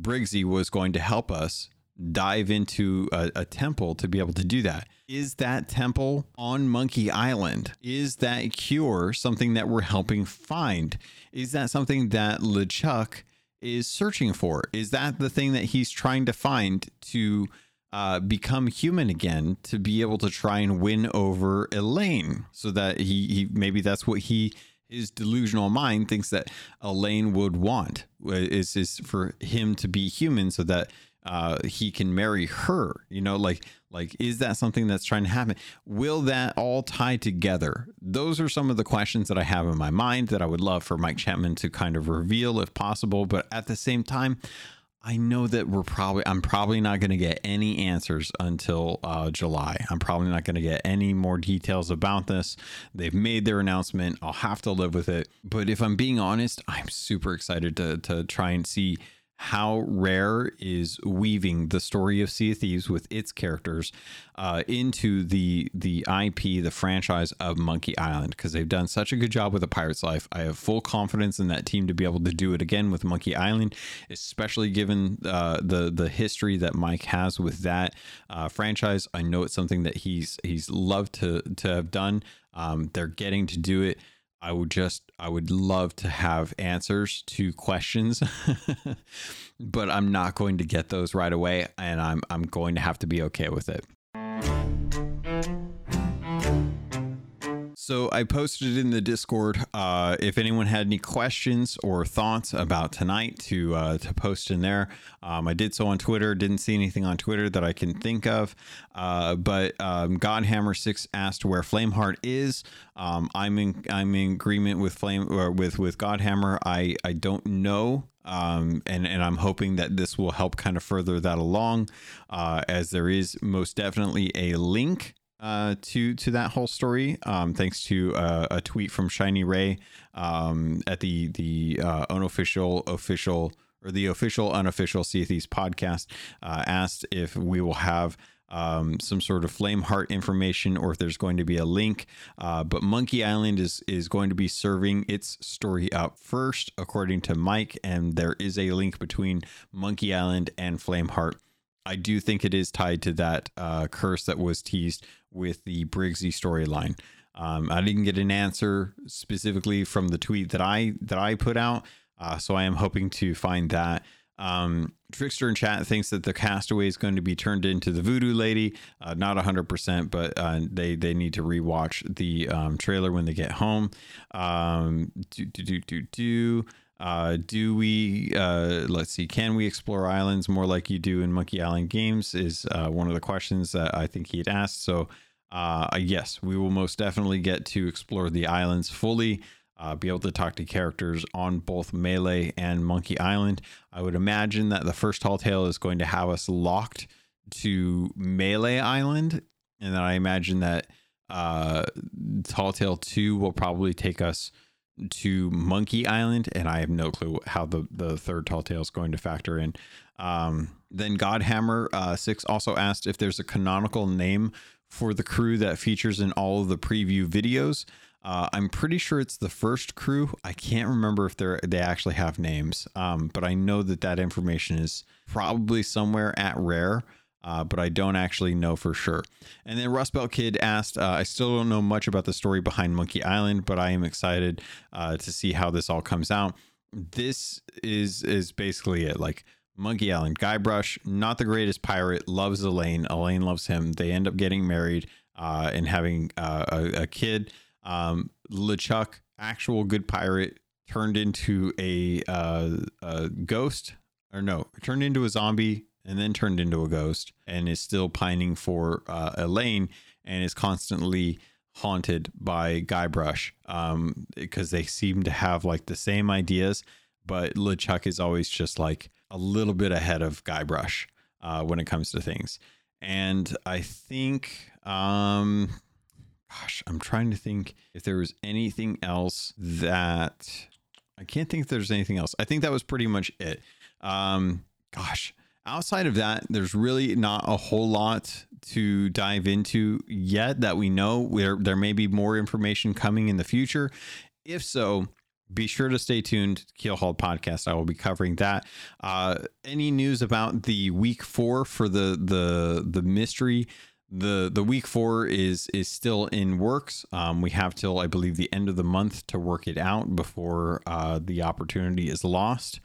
Briggsy was going to help us dive into a, a, temple to be able to do that. Is that temple on Monkey Island? Is that cure something that we're helping find? Is that something that LeChuck is searching for? Is that the thing that he's trying to find to uh, become human again to be able to try and win over Elaine, so that he, he maybe that's what he his delusional mind thinks that Elaine would want is is for him to be human, so that uh, he can marry her. You know, like like is that something that's trying to happen? Will that all tie together? Those are some of the questions that I have in my mind that I would love for Mike Chapman to kind of reveal if possible. But at the same time, I know that we're probably I'm probably not going to get any answers until uh, July. I'm probably not going to get any more details about this. They've made their announcement. I'll have to live with it. But if I'm being honest, I'm super excited to to try and see how Rare is weaving the story of Sea of Thieves with its characters uh, into the the IP, the franchise of Monkey Island, because they've done such a good job with A Pirate's Life. I have full confidence in that team to be able to do it again with Monkey Island, especially given uh, the the history that Mike has with that uh, franchise. I know it's something that he's he's loved to to have done. Um, they're getting to do it. I would just I would love to have answers to questions, [laughs] but I'm not going to get those right away, and I'm I'm going to have to be okay with it. So I posted in the Discord. Uh, if anyone had any questions or thoughts about tonight, to uh, to post in there. Um, I did so on Twitter. Didn't see anything on Twitter that I can think of. Uh, but um, Godhammer Six asked where Flameheart is. Um, I'm in I'm in agreement with Flame or with with Godhammer. I I don't know um, and and I'm hoping that this will help kind of further that along, uh, as there is most definitely a link uh, to to that whole story. Um, thanks to uh, a tweet from Shiny Ray um, at the the uh, unofficial official or the official unofficial Sea Thieves podcast uh, asked if we will have. Um, some sort of flameheart information, or if there's going to be a link. Uh, but Monkey Island is is going to be serving its story up first, according to Mike, and there is a link between Monkey Island and Flameheart. I do think it is tied to that uh, curse that was teased with the Briggsy storyline. Um, I didn't get an answer specifically from the tweet that I that I put out, uh, so I am hoping to find that. Um, Trickster in chat thinks that the castaway is going to be turned into the Voodoo Lady. Uh, not hundred percent, but uh, they they need to rewatch the um, trailer when they get home. Um, do do do do do. Uh, do we uh, let's see can we explore islands more like you do in monkey island games is uh, one of the questions that i think he had asked. So uh, yes we will most definitely get to explore the islands fully uh, be able to talk to characters on both melee and monkey island. I would imagine that the first tall tale is going to have us locked to melee island and then i imagine that uh, tall tale 2 will probably take us to Monkey Island, and I have no clue how the the third tall tale is going to factor in. Um, then Godhammer uh, Six also asked if there's a canonical name for the crew that features in all of the preview videos. Uh, I'm pretty sure it's the first crew. I can't remember if they they actually have names, um, but I know that that information is probably somewhere at Rare uh, but I don't actually know for sure. And then Rust Belt Kid asked, uh, I still don't know much about the story behind Monkey Island, but I am excited uh, to see how this all comes out. This is is basically it. Like Monkey Island, Guybrush, not the greatest pirate, loves Elaine. Elaine loves him. They end up getting married uh, and having uh, a, a, kid. Um, LeChuck, actual good pirate, turned into a, uh, a ghost, or no, turned into a zombie and then turned into a ghost and is still pining for uh, Elaine and is constantly haunted by Guybrush um, because they seem to have like the same ideas, but LeChuck is always just like a little bit ahead of Guybrush uh, when it comes to things. And I think, um, gosh, I'm trying to think if there was anything else that I can't think if there's anything else. I think that was pretty much it. Um, gosh, outside of that, there's really not a whole lot to dive into yet that we know. There, there may be more information coming in the future. If so, be sure to stay tuned. To Keelhauled podcast. I will be covering that. Uh, any news about the week four for the the the mystery? The the week four is is still in works. Um, we have till I believe the end of the month to work it out before uh, the opportunity is lost.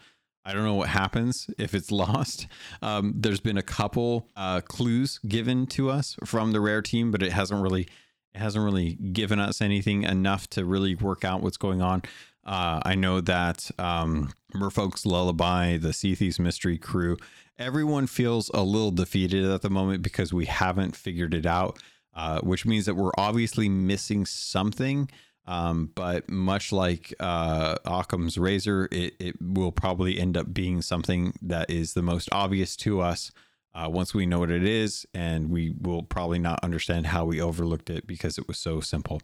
I don't know what happens if it's [laughs] lost. Um, there's been a couple uh, clues given to us from the rare team, but it hasn't really it hasn't really given us anything enough to really work out what's going on. Uh, I know that um, Merfolk's Lullaby, the Sea Thieves Mystery Crew, everyone feels a little defeated at the moment because we haven't figured it out, uh, which means that we're obviously missing something Um, but much like uh, Occam's razor, it, it will probably end up being something that is the most obvious to us uh, once we know what it is, and we will probably not understand how we overlooked it because it was so simple.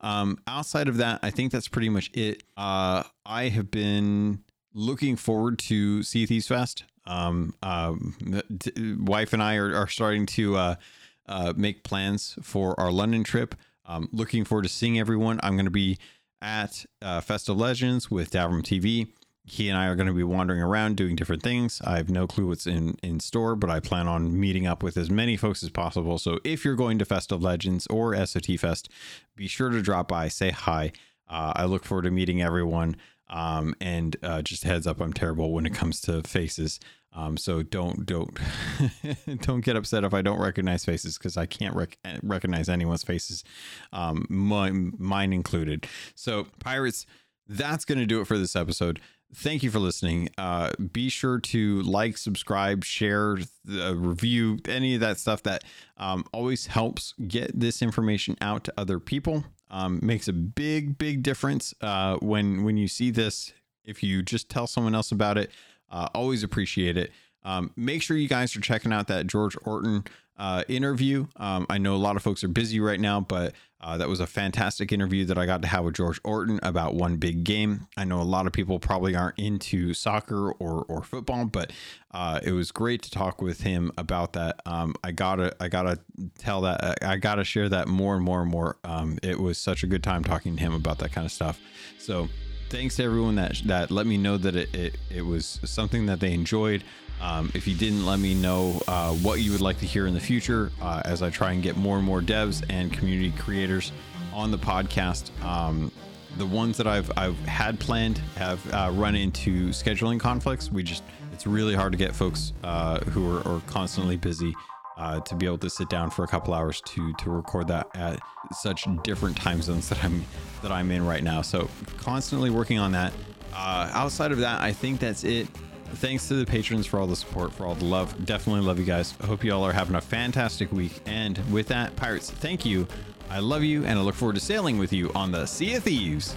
Um, outside of that, I think that's pretty much it. Uh, I have been looking forward to Sea Thieves Fest. Um, uh, t- wife and I are, are starting to uh, uh, make plans for our London trip. Um, looking forward to seeing everyone. I'm going to be at uh, Fest of Legends with Davram TV. He and I are going to be wandering around doing different things. I have no clue what's in in store, but I plan on meeting up with as many folks as possible. So if you're going to Fest of Legends or SOT Fest, be sure to drop by, say hi. Uh, I look forward to meeting everyone. Um, and uh, just heads up, I'm terrible when it comes to faces. Um, so don't don't [laughs] don't get upset if I don't recognize faces because I can't rec- recognize anyone's faces, um, mine, mine included. So pirates, that's going to do it for this episode. Thank you for listening. Uh, be sure to like, subscribe, share, uh, review, any of that stuff that um, always helps get this information out to other people. Um, makes a big, big difference uh, when when you see this. If you just tell someone else about it, uh, always appreciate it. Um, make sure you guys are checking out that George Orton uh, interview. Um, I know a lot of folks are busy right now, but uh, that was a fantastic interview that I got to have with George Orton about one big game. I know a lot of people probably aren't into soccer or, or football, but uh, it was great to talk with him about that. Um, I gotta I gotta tell that I gotta share that more and more and more. Um, it was such a good time talking to him about that kind of stuff. So thanks to everyone that that let me know that it it, it was something that they enjoyed. Um, if you didn't let me know uh, what you would like to hear in the future, uh, as I try and get more and more devs and community creators on the podcast, um, the ones that I've I've had planned have uh, run into scheduling conflicts. We just it's really hard to get folks uh, who are, are, constantly busy uh, to be able to sit down for a couple hours to to record that at such different time zones that I'm that I'm in right now. So constantly working on that. Uh, outside of that, I think that's it thanks to the patrons for all the support, for all the love. Definitely love you guys. Hope you all are having a fantastic week. And with that, Pirates, thank you. I love you, and I look forward to sailing with you on the Sea of Thieves.